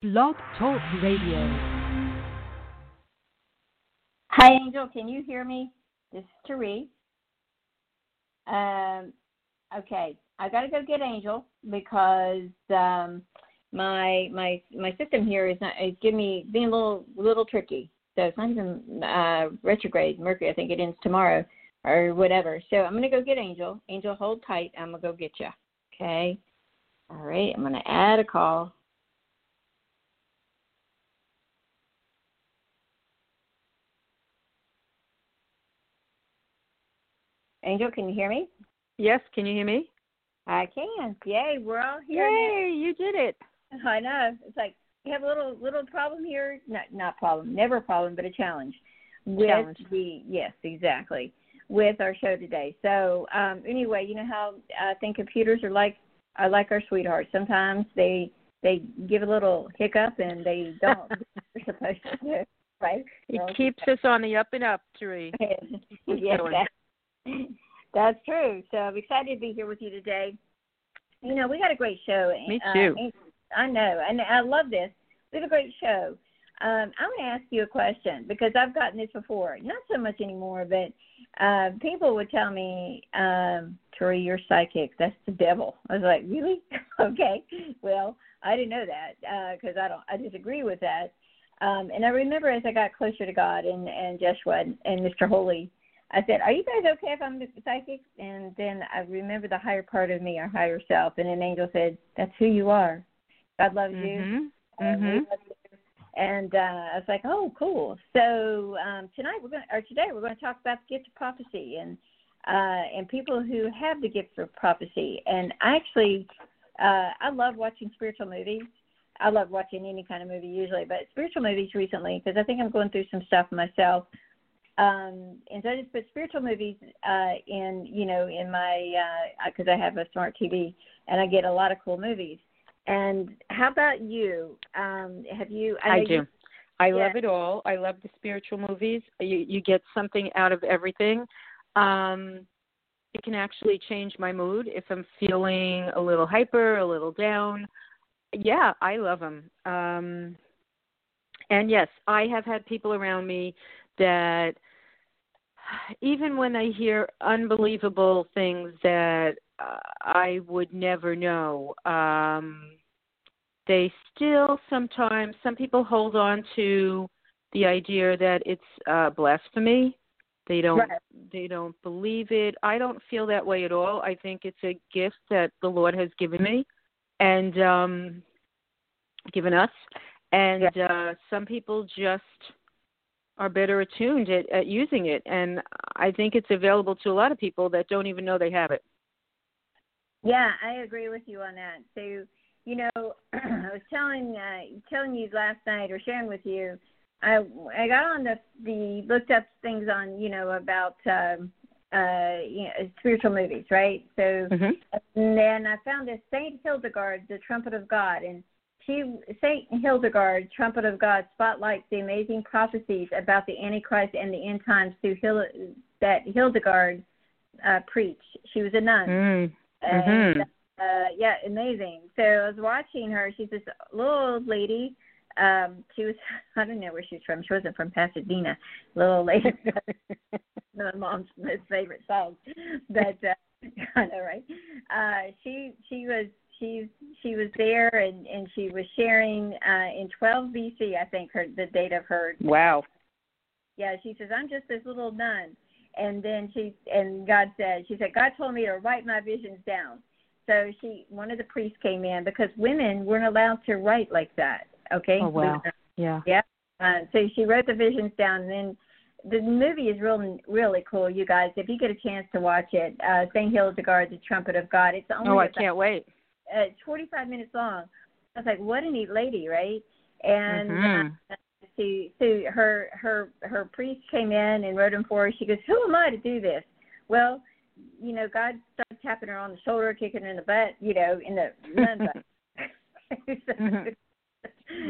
Blog Talk Radio. Hi, Angel. Can you hear me? This is Therese. Um, okay, I got to go get Angel because um, my my my system here is not is giving me being a little little tricky. So it's not even uh, retrograde Mercury. I think it ends tomorrow or whatever. So I'm gonna go get Angel. Angel, hold tight. I'm gonna go get you. Okay. All right. I'm gonna add a call. Angel, can you hear me? Yes, can you hear me? I can. Yay, we're all here. Yay, you did it. I know. It's like we have a little little problem here. Not not problem, never a problem, but a challenge with Challenge. the yes, exactly. With our show today. So um anyway, you know how I think computers are like are like our sweethearts. Sometimes they they give a little hiccup and they don't they're supposed to do. Right? It keeps us on the up and up, going. that, that's true. So I'm excited to be here with you today. You know, we got a great show. Me Uh, too. I know, and I love this. We have a great show. Um, I'm going to ask you a question because I've gotten this before. Not so much anymore, but uh, people would tell me, um, Tori, you're psychic. That's the devil. I was like, really? okay. Well, I didn't know that because I don't. I disagree with that. Um, and I remember as I got closer to God and and Joshua and, and Mr. Holy, I said, "Are you guys okay if I'm the psychic?" And then I remember the higher part of me, our higher self, and an angel said, "That's who you are. God loves you. Mhm. Uh, we Mhm. love you." And uh, I was like, "Oh, cool." So um, tonight we're going, to, or today we're going to talk about the gift of prophecy and uh, and people who have the gift of prophecy. And I actually, uh, I love watching spiritual movies. I love watching any kind of movie usually, but spiritual movies recently because I think I'm going through some stuff myself. Um, and so I just put spiritual movies uh, in, you know, in my because I have a smart TV and I get a lot of cool movies. And how about you? Um, have you? I know do. you- I Yeah. love it all. I love the spiritual movies. You you get something out of everything. Um it can actually change my mood if I'm feeling a little hyper, a little down. Yeah, I love them. Um and yes, I have had people around me that even when I hear unbelievable things that uh, I would never know, um, they still sometimes, some people hold on to the idea that it's uh, blasphemy. They don't, Right. they don't believe it. I don't feel that way at all. I think it's a gift that the Lord has given me, and um, given us. And uh, some people just are better attuned at, at using it. And I think it's available to a lot of people that don't even know they have it. Yeah, I agree with you on that. So, you know, I was telling uh, telling you last night or sharing with you, I I got on the the looked up things on you know about um, uh, you know, spiritual movies, right? So, Mm-hmm. and then I found this Saint Hildegard, the Trumpet of God, and she Saint Hildegard, Trumpet of God, spotlights the amazing prophecies about the Antichrist and the end times through Hil- that Hildegard uh, preached. She was a nun. Mm. And Mhm. uh yeah, amazing. So I was watching her. She's this little old lady. Um, she was I don't know where she's from. She wasn't from Pasadena. Little lady. my mom's most favorite song. But uh I know, right? Uh she she was she's she was there and and she was sharing uh in 12 BC I think her the date of her Wow. yeah, she says, I'm just this little nun. And then she and God said, she said, God told me to write my visions down. So she one of the priests came in because women weren't allowed to write like that. Okay. Oh, wow. Yeah. Yeah. Uh, so she wrote the visions down and then the movie is real, really cool, you guys. If you get a chance to watch it, uh Saint Hildegard, the Trumpet of God. It's only Oh, I can't wait. Uh, it's 45 minutes long. I was like, what a neat lady, right? And Mhm. uh, she, so her her her priest came in and wrote him for her. She goes, who am I to do this? Well, you know, God started tapping her on the shoulder, kicking her in the butt, you know, in the nun butt. So- Mhm.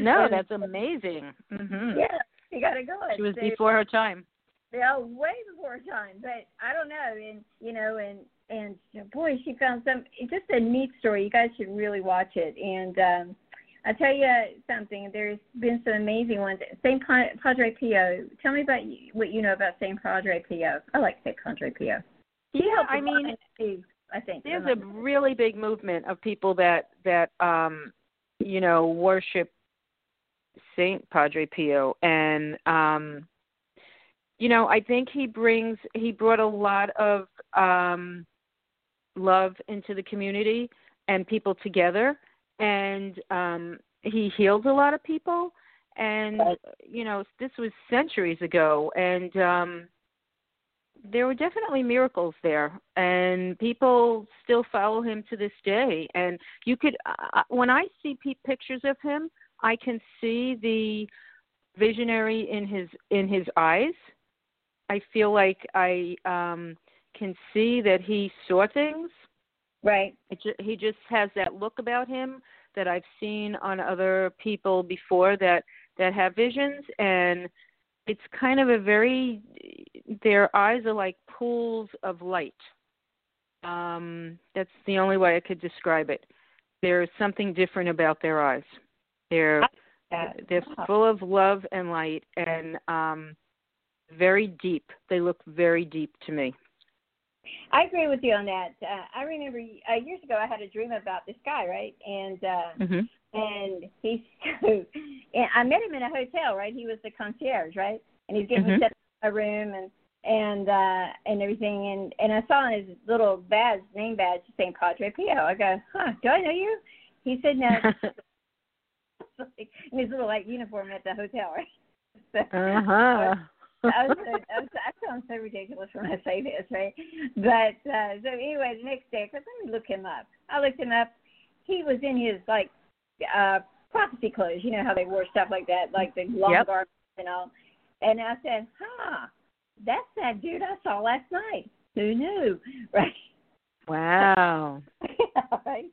No, and- that's amazing. Mhm. yeah, you got to go. She was So- before her time. Yeah, way before time. But I don't know, and you know, and and boy, she found some. It's just a neat story. You guys should really watch it. And um I'll tell you something. There's been some amazing ones. St. Padre Pio. Tell me about what you know about St. Padre Pio. I like St. Padre Pio. He yeah, I mean, I think there's a really big movement of people that that um you know worship Saint Padre Pio, and um you know I think he brings he brought a lot of um love into the community and people together. And um he healed a lot of people. And you know this was centuries ago. And um there were definitely miracles there. And people still follow him to this day. And you could uh, when i see pictures of him i can see the visionary in his in his eyes i feel like i um can see that he saw things. Right. It ju- he just has that look about him that i've seen on other people before that that have visions. And it's kind of a very their eyes are like pools of light. Um that's the only way i could describe it. There's something different about their eyes. They're they're full of love and light. And um very deep they look very deep to me I agree with you on that. Uh, I remember uh, years ago I had a dream about this guy, right? And uh mm-hmm. and he's and I met him in a hotel, right? He was the concierge, right? And he's getting mm-hmm. me set up a room and and uh and everything and and I saw on his little badge name badge St. Padre Pio. I go, Huh, do I know you? He said no in his little like uniform at the hotel, right? So, uh-huh. I was, I was, I sound so ridiculous when I say this, right? But uh, so anyway, the next day, cause let me look him up. I looked him up. He was in his like uh prophecy clothes. You know how they wore stuff like that, like the long yep. garments and all. And I said, "Huh, that's that dude I saw last night. Who knew?" Right? Wow. right.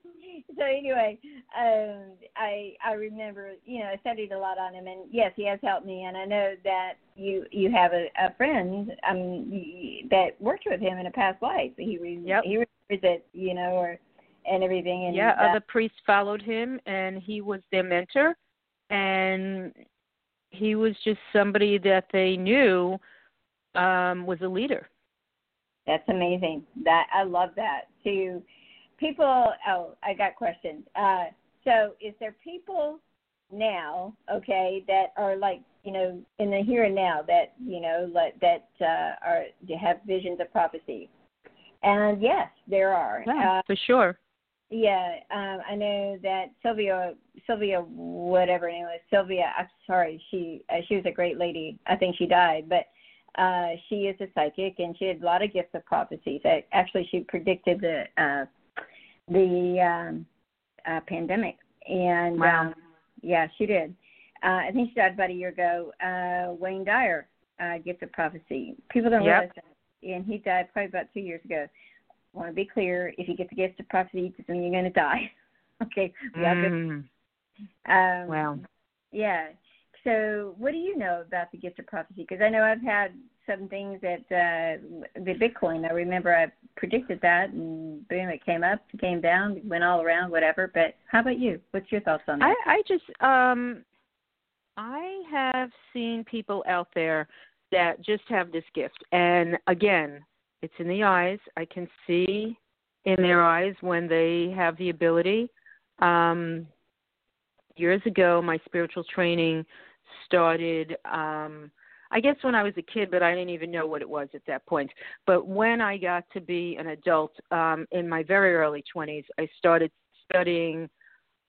So anyway, um, I I remember you know I studied a lot on him, and yes, he has helped me, and I know that you you have a, a friend um that worked with him in a past life. He re- yep. he remembers it, you know, or and everything. And yeah, uh, other priests followed him, and he was their mentor, and he was just somebody that they knew um was a leader. That's amazing. That I love that. To people, oh, I got questions. Uh, so, is there people now, okay, that are like you know in the here and now that you know like, that uh, are have visions of prophecy? And yes, there are. Yeah, uh, for sure. Yeah, um, I know that Sylvia, Sylvia, whatever her name was, Sylvia. I'm sorry, she uh, she was a great lady. I think she died, but uh, she is a psychic and she had a lot of gifts of prophecy. That actually she predicted the uh, the um, uh, pandemic, and wow. um, yeah, she did. Uh, I think she died about a year ago. Uh, Wayne Dyer, uh, gift of prophecy. People don't yep. realize that, and he died probably about two years ago. I want to be clear: if you get the gift of prophecy, it doesn't mean you're going to die. okay. We mm. um, wow. Yeah. So, what do you know about the gift of prophecy? Because I know I've had some things that uh, the Bitcoin. I remember I predicted that, and boom, it came up, came down, went all around, whatever. But how about you? What's your thoughts on that? I, I just um, I have seen people out there that just have this gift, and again, it's in the eyes. I can see in their eyes when they have the ability. Um, years ago, my spiritual training started um I guess when I was a kid, but I didn't even know what it was at that point. But when I got to be an adult um in my very early 20s, I started studying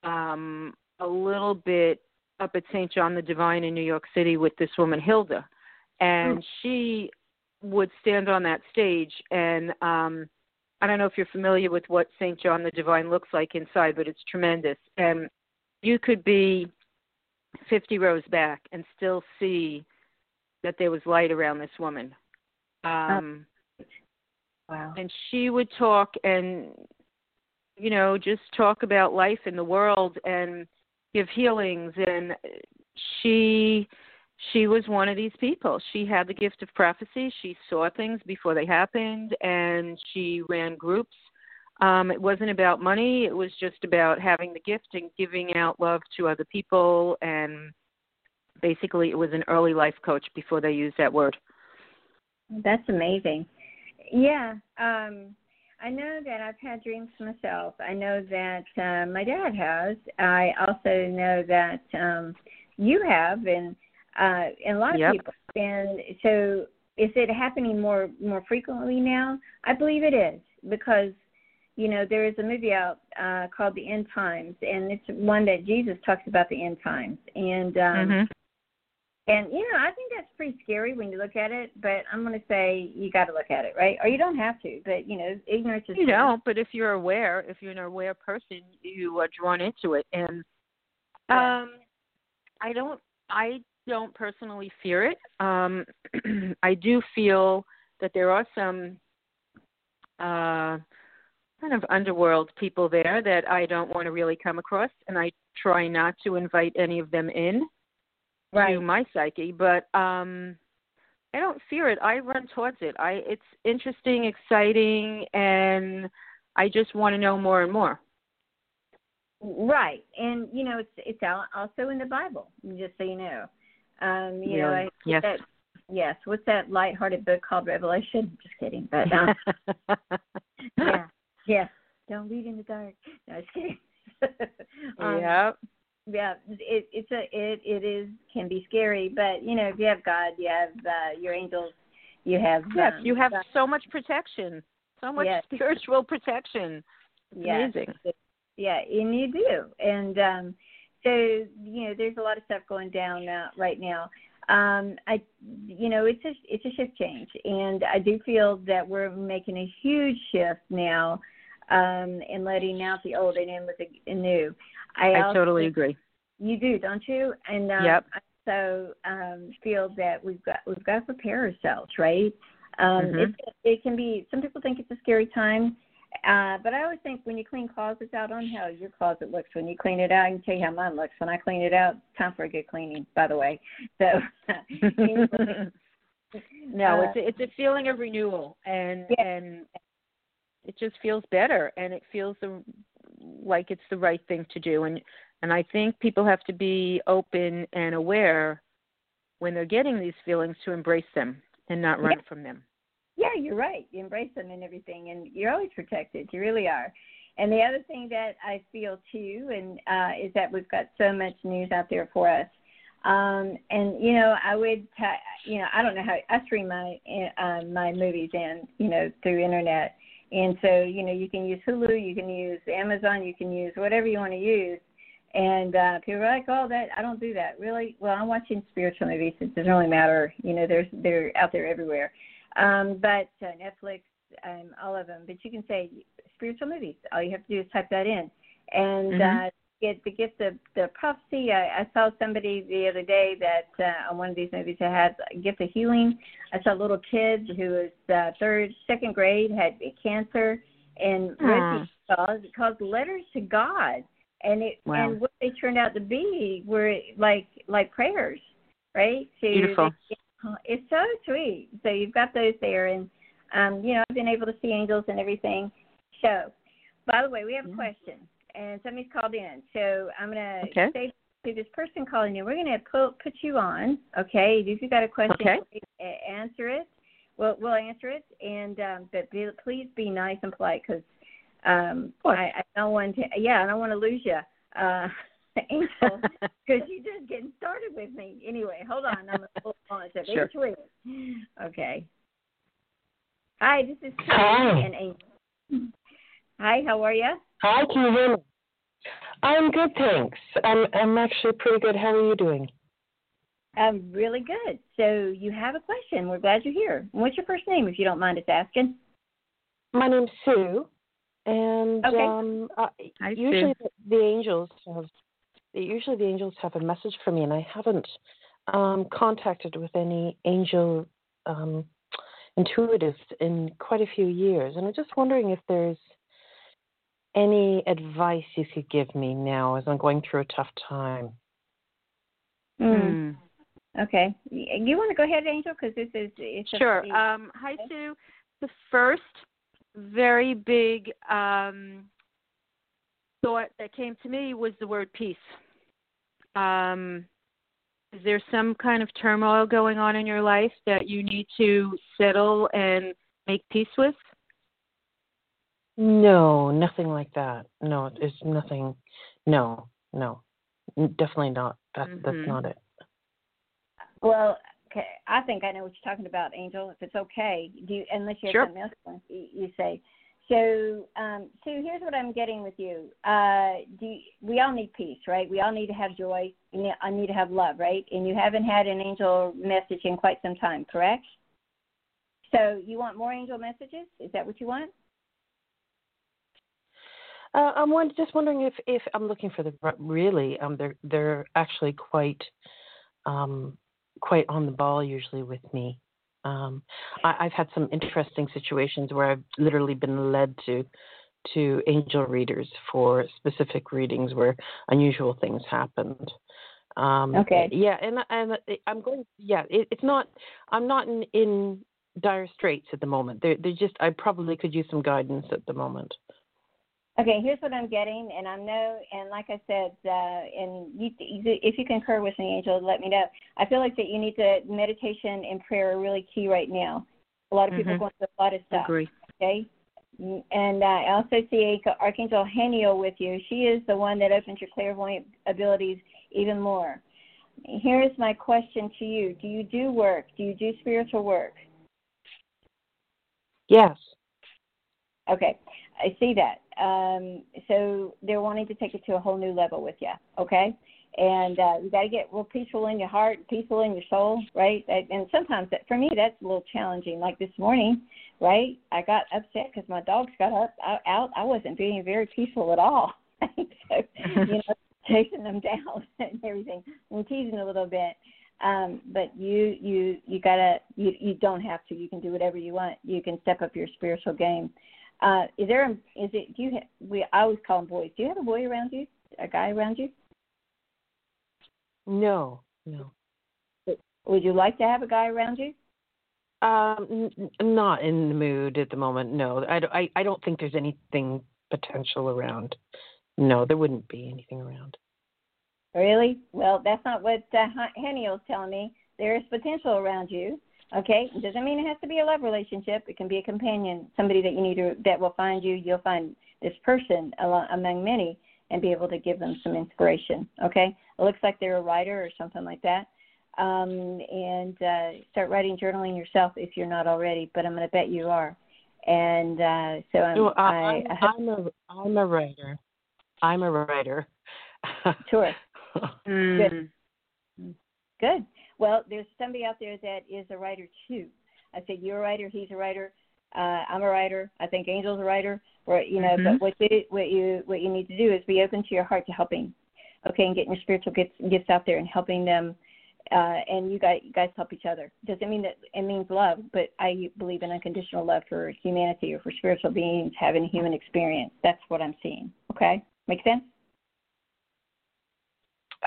um a little bit up at St. John the Divine in New York City with this woman Hilda. And she would stand on that stage and um I don't know if you're familiar with what St. John the Divine looks like inside, but it's tremendous. And you could be 50 rows back and still see that there was light around this woman. Um, wow. And she would talk and, you know, just talk about life in the world and give healings. And she she was one of these people. She had the gift of prophecy. She saw things before they happened, and she ran groups. Um, it wasn't about money. It was just about having the gift and giving out love to other people. And basically, it was an early life coach before they used that word. That's amazing. Yeah. Um, I know that I've had dreams myself. I know that uh, my dad has. I also know that um, you have, and uh, and a lot of yep. people. And so, is it happening more more frequently now? I believe it is because you know there is a movie out uh, called The End Times, and it's one that Jesus talks about the end times, and um, mm-hmm. And you know, I think that's pretty scary when you look at it. But I'm going to say you got to look at it, right? Or you don't have to. But you know, ignorance is. You don't. But if you're aware, if you're an aware person, you are drawn into it. And um, I don't. I don't personally fear it. Um, I do feel that there are some uh, kind of underworld people there that I don't want to really come across, and I try not to invite any of them in right. to my psyche, but um I don't fear it. I run towards it. I it's interesting, exciting, and I just want to know more and more. Right, and you know it's it's also in the Bible. Just so you know, um, you know, I, yes, that, yes. What's that light-hearted book called Revelation? Just kidding, but um, yeah, yeah. Don't read in the dark. No, just kidding. um, yeah yeah it it's a it it is can be scary but you know if you have god you have uh, your angels you have yes um, you have god. so much protection so much yes. spiritual protection it's yes. amazing yeah and you do and um so you know there's a lot of stuff going down uh, right now um i you know it's a it's a shift change and i do feel that we're making a huge shift now um and letting out the old and in with the new I, I also, totally agree. You do, don't you? And um, yep. I so um, feel that we've got we've got to prepare ourselves, right? Um, mm-hmm. it, it can be. Some people think it's a scary time, uh, but I always think when you clean closets out, on how your closet looks when you clean it out. I can tell you how mine looks when I clean it out. Time for a good cleaning, by the way. So. no, uh, it's a, it's a feeling of renewal, and yeah. and it just feels better, and it feels the like it's the right thing to do and and I think people have to be open and aware when they're getting these feelings to embrace them and not run yeah. from them. Yeah, you're right. You embrace them and everything and you're always protected. You really are. And the other thing that I feel too and uh is that we've got so much news out there for us. Um and you know, I would t- you know, I don't know how I stream my uh, my movies in, you know, through internet and so, you know, you can use Hulu, you can use Amazon, you can use whatever you want to use. And uh, people are like, "Oh, that I don't do that." Really? Well, I'm watching spiritual movies. It doesn't really matter. You know, there's they're out there everywhere. Um, but uh, Netflix, um, all of them. But you can say spiritual movies. All you have to do is type that in, and mm-hmm. uh, get the gift of the prophecy. I, I saw somebody the other day that uh, on one of these movies that had a gift of healing. I saw a little kid who was uh, third, second grade, had cancer, and Aww. read these called letters to God, and it wow. and what they turned out to be were like like prayers, right? So Beautiful. It's so sweet. So you've got those there, and um, you know I've been able to see angels and everything. So, by the way, we have a question and somebody's called in. So I'm gonna okay. say to this person calling in, we're gonna put put you on. Okay, if you've got a question, okay. answer it. We'll we'll answer it, and um, but be, please be nice and polite because um, I, I don't want to. Yeah, I don't want to lose you. Uh, Angel, because you're just getting started with me. Anyway, hold on. I'm going to on to sure. Okay. Hi, this is Hi. and Angel. Hi, how are you? Hi, can you hear me? I'm good, thanks. I'm I'm actually pretty good. How are you doing? I'm really good. So you have a question. We're glad you're here. What's your first name, if you don't mind us asking? My name's Sue, and Okay. um, uh, Hi, usually Sue. the, the angels have usually the angels have a message for me, and I haven't um, contacted with any angel um, intuitives in quite a few years, and I'm just wondering if there's any advice you could give me now as I'm going through a tough time. Mm. Okay. You want to go ahead, Angel, because this is it's a- Sure. Um, hi, Sue. The first very big um, thought that came to me was the word peace. Um, is there some kind of turmoil going on in your life that you need to settle and make peace with? No, nothing like that. No, it's nothing. No, no, definitely not. That mm-hmm. that's not it. Well, okay, I think I know what you're talking about, Angel. If it's okay, do you, unless you have sure. something else you, you say. So, um, Sue, here's what I'm getting with you. Uh, do you, we all need peace, right? We all need to have joy. I need to have love, right? And you haven't had an angel message in quite some time, correct? So, you want more angel messages? Is that what you want? Uh, I'm just wondering if, if I'm looking for the really um they're they're actually quite um quite on the ball usually with me. Um, I, I've had some interesting situations where I've literally been led to to angel readers for specific readings where unusual things happened. Um, okay. Yeah, and and I'm going. Yeah, it, it's not. I'm not in, in dire straits at the moment. They're, they're just. I probably could use some guidance at the moment. Okay, here's what I'm getting, and I know, and like I said, uh, and you, if you concur with me, Angel, let me know. I feel like that you need to meditation and prayer are really key right now. A lot of people mm-hmm. going through a lot of stuff. Agree. Okay, and uh, I also see Archangel Haniel with you. She is the one that opens your clairvoyant abilities even more. Here is my question to you: Do you do work? Do you do spiritual work? Yes. Okay, I see that. Um, so they're wanting to take it to a whole new level with you. Okay, and uh, you got to get real peaceful in your heart, peaceful in your soul, right? And sometimes that, for me, that's a little challenging. Like this morning, right? I got upset because my dogs got up out. I wasn't being very peaceful at all. so you know, chasing them down and everything, and teasing a little bit. Um, but you you you gotta you you don't have to. You can do whatever you want. You can step up your spiritual game. Uh, is there? Is it? Do you? Have, we I always call them boys. Do you have a boy around you? A guy around you? No, no. Would you like to have a guy around you? Um, n- not in the mood at the moment. No, I, I, I don't think there's anything potential around. No, there wouldn't be anything around. Really? Well, that's not what uh, Haniel's telling me. There is potential around you. Okay, it doesn't mean it has to be a love relationship. It can be a companion, somebody that you need to that will find you. You'll find this person among many and be able to give them some inspiration. Okay, it looks like they're a writer or something like that. Um, and uh, start writing journaling yourself if you're not already. But I'm going to bet you are. And uh, so I'm, no, I, I, I, I'm a I'm a writer. I'm a writer. sure. Good. Good. Well, there's somebody out there that is a writer too. I said you're a writer, he's a writer, uh, I'm a writer. I think Angel's a writer. Or you know, mm-hmm. but what you what you what you need to do is be open to your heart to helping, okay, and getting your spiritual gifts gifts out there and helping them. Uh, and you guys, you guys help each other. Doesn't mean that it means love, but I believe in unconditional love for humanity or for spiritual beings having a human experience. That's what I'm seeing. Okay, make sense?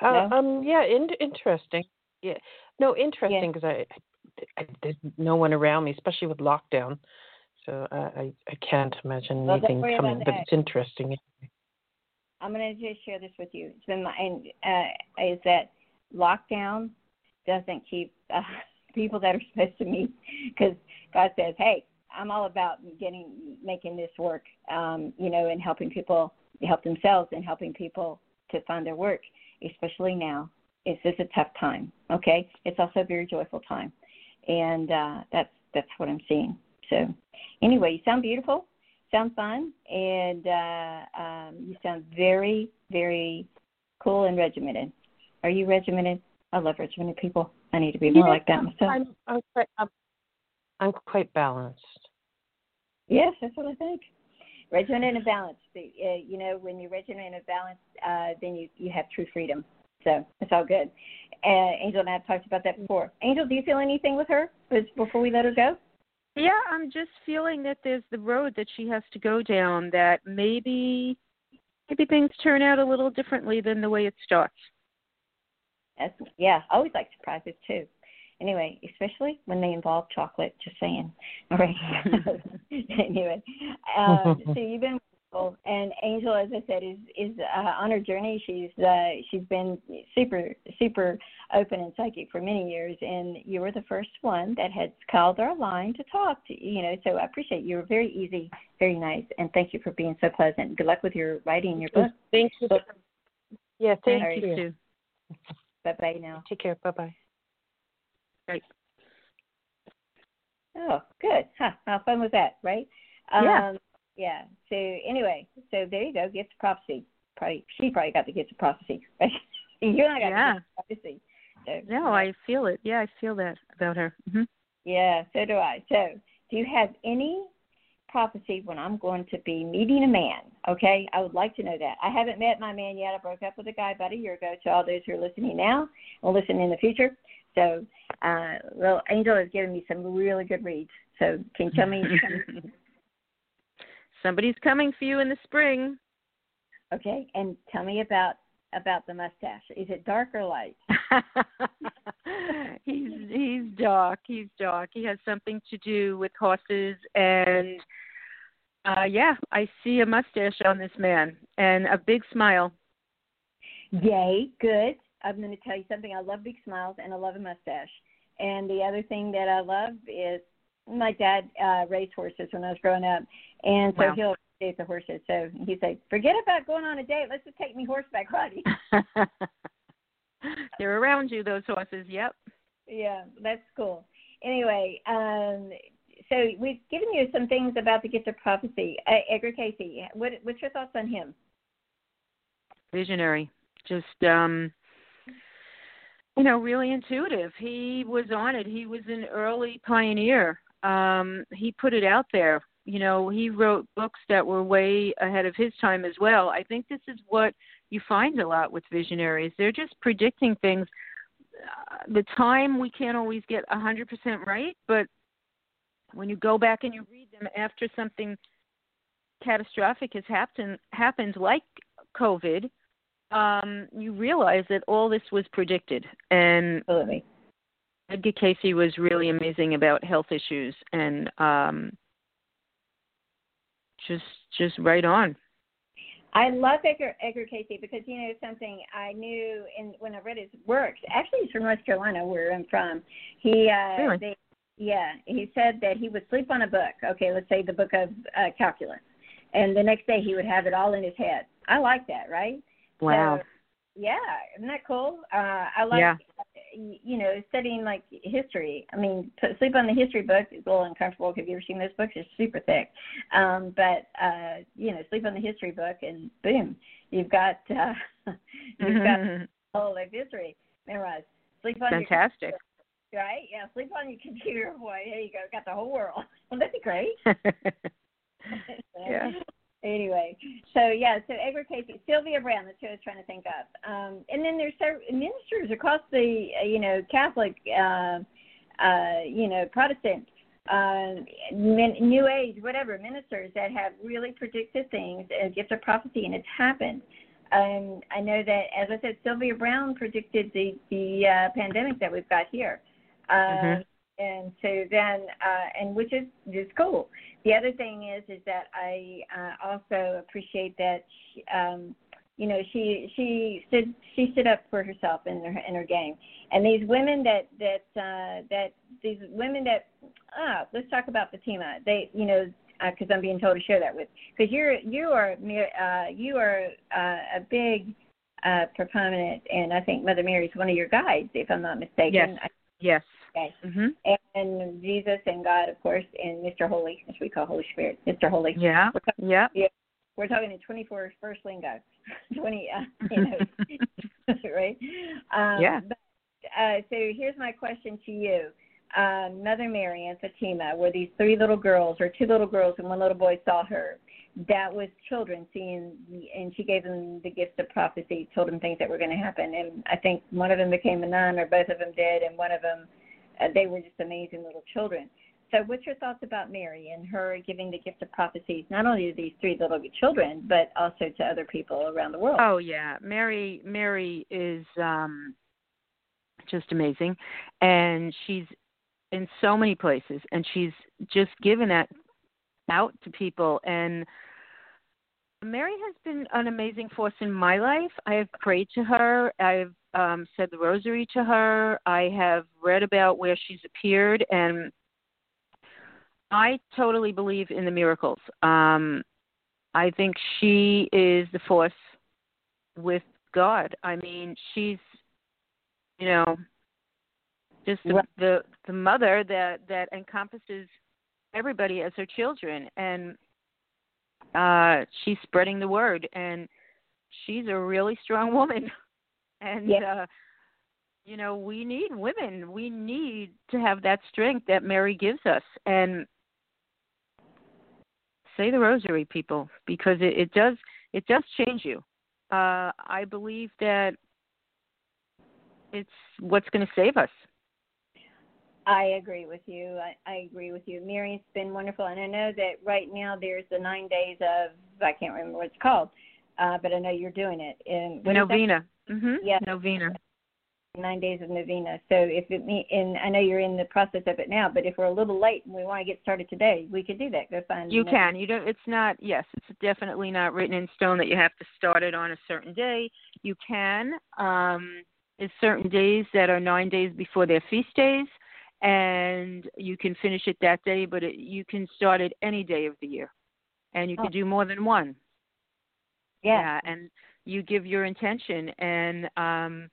Uh, no? Um, yeah, in- interesting. Yeah, no, interesting because I, I, I, there's no one around me, especially with lockdown. So I, I, I can't imagine well, anything coming, but it's interesting. I'm going to just share this with you. It's been my, and, uh, is that lockdown doesn't keep uh, people that are supposed to meet because God says, hey, I'm all about getting making this work, um, you know, and helping people help themselves and helping people to find their work, especially now it's just a tough time. Okay, it's also a very joyful time, and uh, that's that's what I'm seeing. So, anyway, you sound beautiful, sound fun, and uh, um, you sound very very cool and regimented. Are you regimented? I love regimented people. I need to be more yeah, like that myself. I'm, I'm, quite, I'm, I'm quite balanced. Yes, that's what I think. Regimented and balanced. Uh, you know, when you're regimented and balanced, uh, then you you have true freedom. So it's all good. Uh, Angel and I have talked about that before. Angel, do you feel anything with her before we let her go? Yeah, I'm just feeling that there's the road that she has to go down. That maybe maybe things turn out a little differently than the way it starts. That's, yeah, I always like surprises too. Anyway, especially when they involve chocolate. Just saying. All right. anyway, um, so you've been wonderful, and Angel, as I said, is is uh, on her journey. She's uh, she's been super super open and psychic for many years, and you were the first one that had called our line to talk. To, you know, so I appreciate you. You're very easy, very nice, and thank you for being so pleasant. Good luck with your writing your book. Thank you. Yeah, thank All right. you. Bye bye now. Take care. Bye bye. Right. Oh, good. Huh. How fun was that, right? Yeah. Um, yeah. So anyway, so there you go. Gift of prophecy. Probably she probably got the gift of prophecy, right? you and I got Yeah. the gift of prophecy. So, No, I feel it. Yeah, I feel that about her. hmm Yeah, so do I. So, do you have any prophecy when I'm going to be meeting a man? Okay, I would like to know that. I haven't met my man yet. I broke up with a guy about a year ago. To all those who are listening now, will listen in the future. So, uh, well, Angel has given me some really good reads. So, can you tell me? Somebody's coming for you in the spring. okay, and tell me about about the mustache. Is it dark or light? he's he's dark. He's dark. He has something to do with horses and uh yeah, I see a mustache on this man and a big smile. Yay, good. I'm going to tell you something. I love big smiles and I love a mustache. And the other thing that I love is my dad uh raced horses when I was growing up, and so Wow. he'll date the horses. So he'd say, "Forget about going on a date. Let's just take me horseback riding." They're around you, those horses. Yep. yeah, that's cool. Anyway, um, so we've given you some things about the gift of prophecy. Uh, Edgar Cayce, what, what's your thoughts on him? Visionary. Just um you know, really intuitive. He was on it. He was an early pioneer. Um he put it out there. You know, he wrote books that were way ahead of his time as well. I think this is what you find a lot with visionaries. They're just predicting things. Uh, the time we can't always get a 100% right, but when you go back and you read them after something catastrophic has happened happened like COVID, um, you realize that all this was predicted. And Absolutely. Edgar Cayce was really amazing about health issues and um, just just right on. I love Edgar, Edgar Cayce because you know something I knew in when I read his works. Actually, he's from North Carolina, where I'm from. He, uh, Really? they, yeah, he said that he would sleep on a book. Okay, let's say the book of uh, calculus, and the next day he would have it all in his head. I like that, right? Wow. So, yeah, isn't that cool? Uh, I like, Yeah. You know, studying like history. I mean, to sleep on the history book is a little uncomfortable. Have you ever seen those books? They're super thick. Um, but uh, you know, sleep on the history book, and boom, you've got uh, you've got whole of history memorized. Sleep on Fantastic. your right? Yeah, sleep on your computer, boy. There you go, got the whole world. Well, that'd be great. Yeah. Anyway, so yeah, so Edgar Cayce, Sylvia Browne. That's who I was trying to think of. Um, and then there's several ministers across the, uh, you know, Catholic, uh, uh, you know, Protestant, uh, min, New Age, whatever ministers that have really predicted things and gift of prophecy, and it's happened. Um, I know that, as I said, Sylvia Browne predicted the the uh, pandemic that we've got here. Uh, Mhm. And so then, uh, and which is just cool. The other thing is, is that I uh, also appreciate that, she, um, you know, she she stood she stood up for herself in her in her game. And these women that that uh, that these women that ah, let's talk about Fatima. They, you know, because I'm being told to share that with because you're you are uh, you are uh, a big uh, proponent, and I think Mother Mary is one of your guides, if I'm not mistaken. Yes. Yes. Okay. Mhm. And Jesus and God, of course, and Mr. Holy, as we call Holy Spirit, Mr. Holy. Yeah. We're talking, Yeah. we're talking in 24 first lingo, 20, uh, you know, right? Um, Yeah. But, uh, so here's my question to you. Uh, Mother Mary and Fatima were these three little girls, or two little girls, and one little boy saw her. That was children seeing, and she gave them the gift of prophecy, told them things that were going to happen. And I think one of them became a nun, or both of them did, and one of them, uh, they were just amazing little children. So, what's your thoughts about Mary and her giving the gift of prophecies, not only to these three little children, but also to other people around the world? Oh yeah, Mary. Mary is um, just amazing. And she's in so many places and she's just given that out to people and Mary has been an amazing force in my life. I have prayed to her. I've um, said the rosary to her. I have read about where she's appeared, and I totally believe in the miracles. Um, I think she is the force with God. I mean, she's, you know, just the, the the mother that that encompasses everybody as her children, and uh she's spreading the word, and she's a really strong woman, and uh you know we need women. We need to have that strength that mary gives us. And say the rosary people because it, it does it does change you. Uh i believe that it's what's going to save us I agree with you. I, I agree with you. Mary, it's been wonderful, and I know that right now there's the nine days of I can't remember what it's called, uh, but I know you're doing it. And novena. Mm-hmm. Yeah, novena. Nine days of novena. So if it and I know you're in the process of it now, but if we're a little late and we want to get started today, we could do that. Go find. You can. You don't. It's not. Yes, it's definitely not written in stone that you have to start it on a certain day. You can. Um, there's certain days that are nine days before their feast days and you can finish it that day, but it, you can start it any day of the year, and you oh. can do more than one. Yeah. yeah, and you give your intention, and um,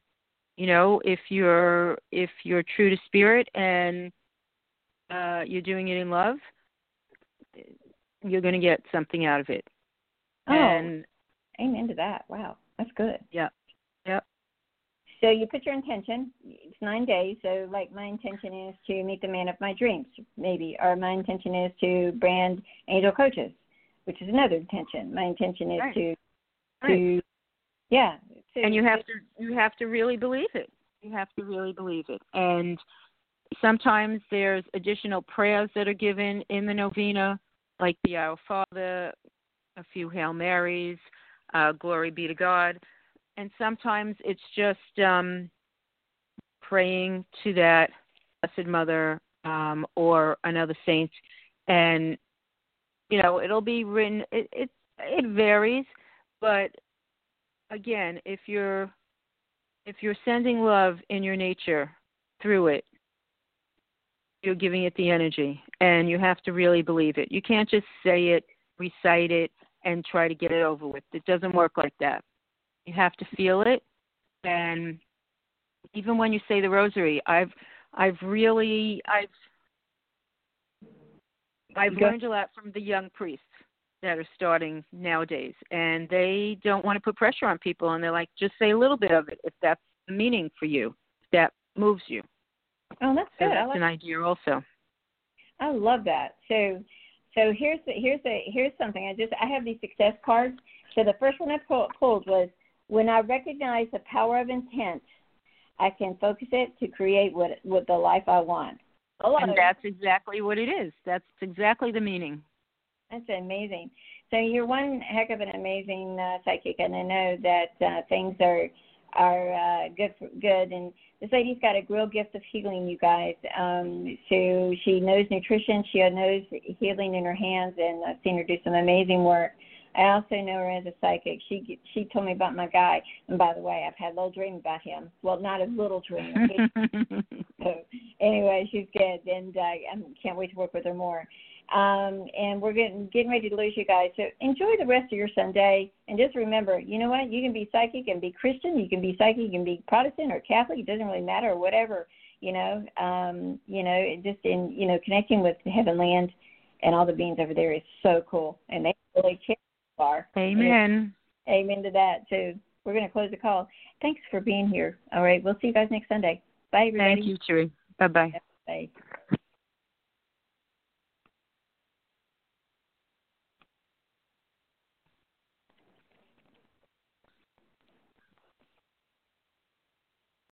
you know if you're if you're true to spirit and uh, you're doing it in love, you're going to get something out of it. Oh, and amen to that. Wow, that's good. Yeah. Yep. So you put your intention. It's nine days. So, like, my intention is to meet the man of my dreams, maybe, or my intention is to brand angel coaches, which is another intention. My intention is right. to, right. to, yeah. To, and you have to you have to really believe it. You have to really believe it. And sometimes there's additional prayers that are given in the novena, like the Our Father, a few Hail Marys, uh, Glory be to God and sometimes it's just um, praying to that Blessed Mother um, or another saint, and you know it'll be written. It it, it varies, but again, if you're if you're sending love in your nature through it, you're giving it the energy, and you have to really believe it. You can't just say it, recite it, and try to get it over with. It doesn't work like that. You have to feel it, and even when you say the rosary, I've I've really I've I've learned a lot from the young priests that are starting nowadays, and they don't want to put pressure on people, and they're like, just say a little bit of it if that's the meaning for you, if that moves you. Oh, that's good. So that's like an idea also. I love that. So, so here's the, here's the, here's something. I just I have these success cards. So the first one I pulled was when I recognize the power of intent, I can focus it to create what what the life I want. Hello. And that's exactly what it is. That's exactly the meaning. That's amazing. So you're one heck of an amazing uh, psychic, and I know that uh, things are are uh, good for, good. And this lady's got a real gift of healing, you guys. Um, so she knows nutrition, she knows healing in her hands, and I've seen her do some amazing work. I also know her as a psychic. She she told me about my guy, and by the way, I've had a little dream about him. Well, not a little dream. so anyway, she's good, and uh, I can't wait to work with her more. Um, and we're getting getting ready to lose you guys. So enjoy the rest of your Sunday, and just remember, you know what? You can be psychic and be Christian. You can be psychic, you can be Protestant or Catholic. It doesn't really matter, or whatever. You know, um, you know, just in you know connecting with heaven land and all the beings over there is so cool, and they really care far. Amen. Amen to that. too. we're going to close the call. Thanks for being here. All right. We'll see you guys next Sunday. Bye, everybody. Thank you, Cherie. Bye-bye. Bye.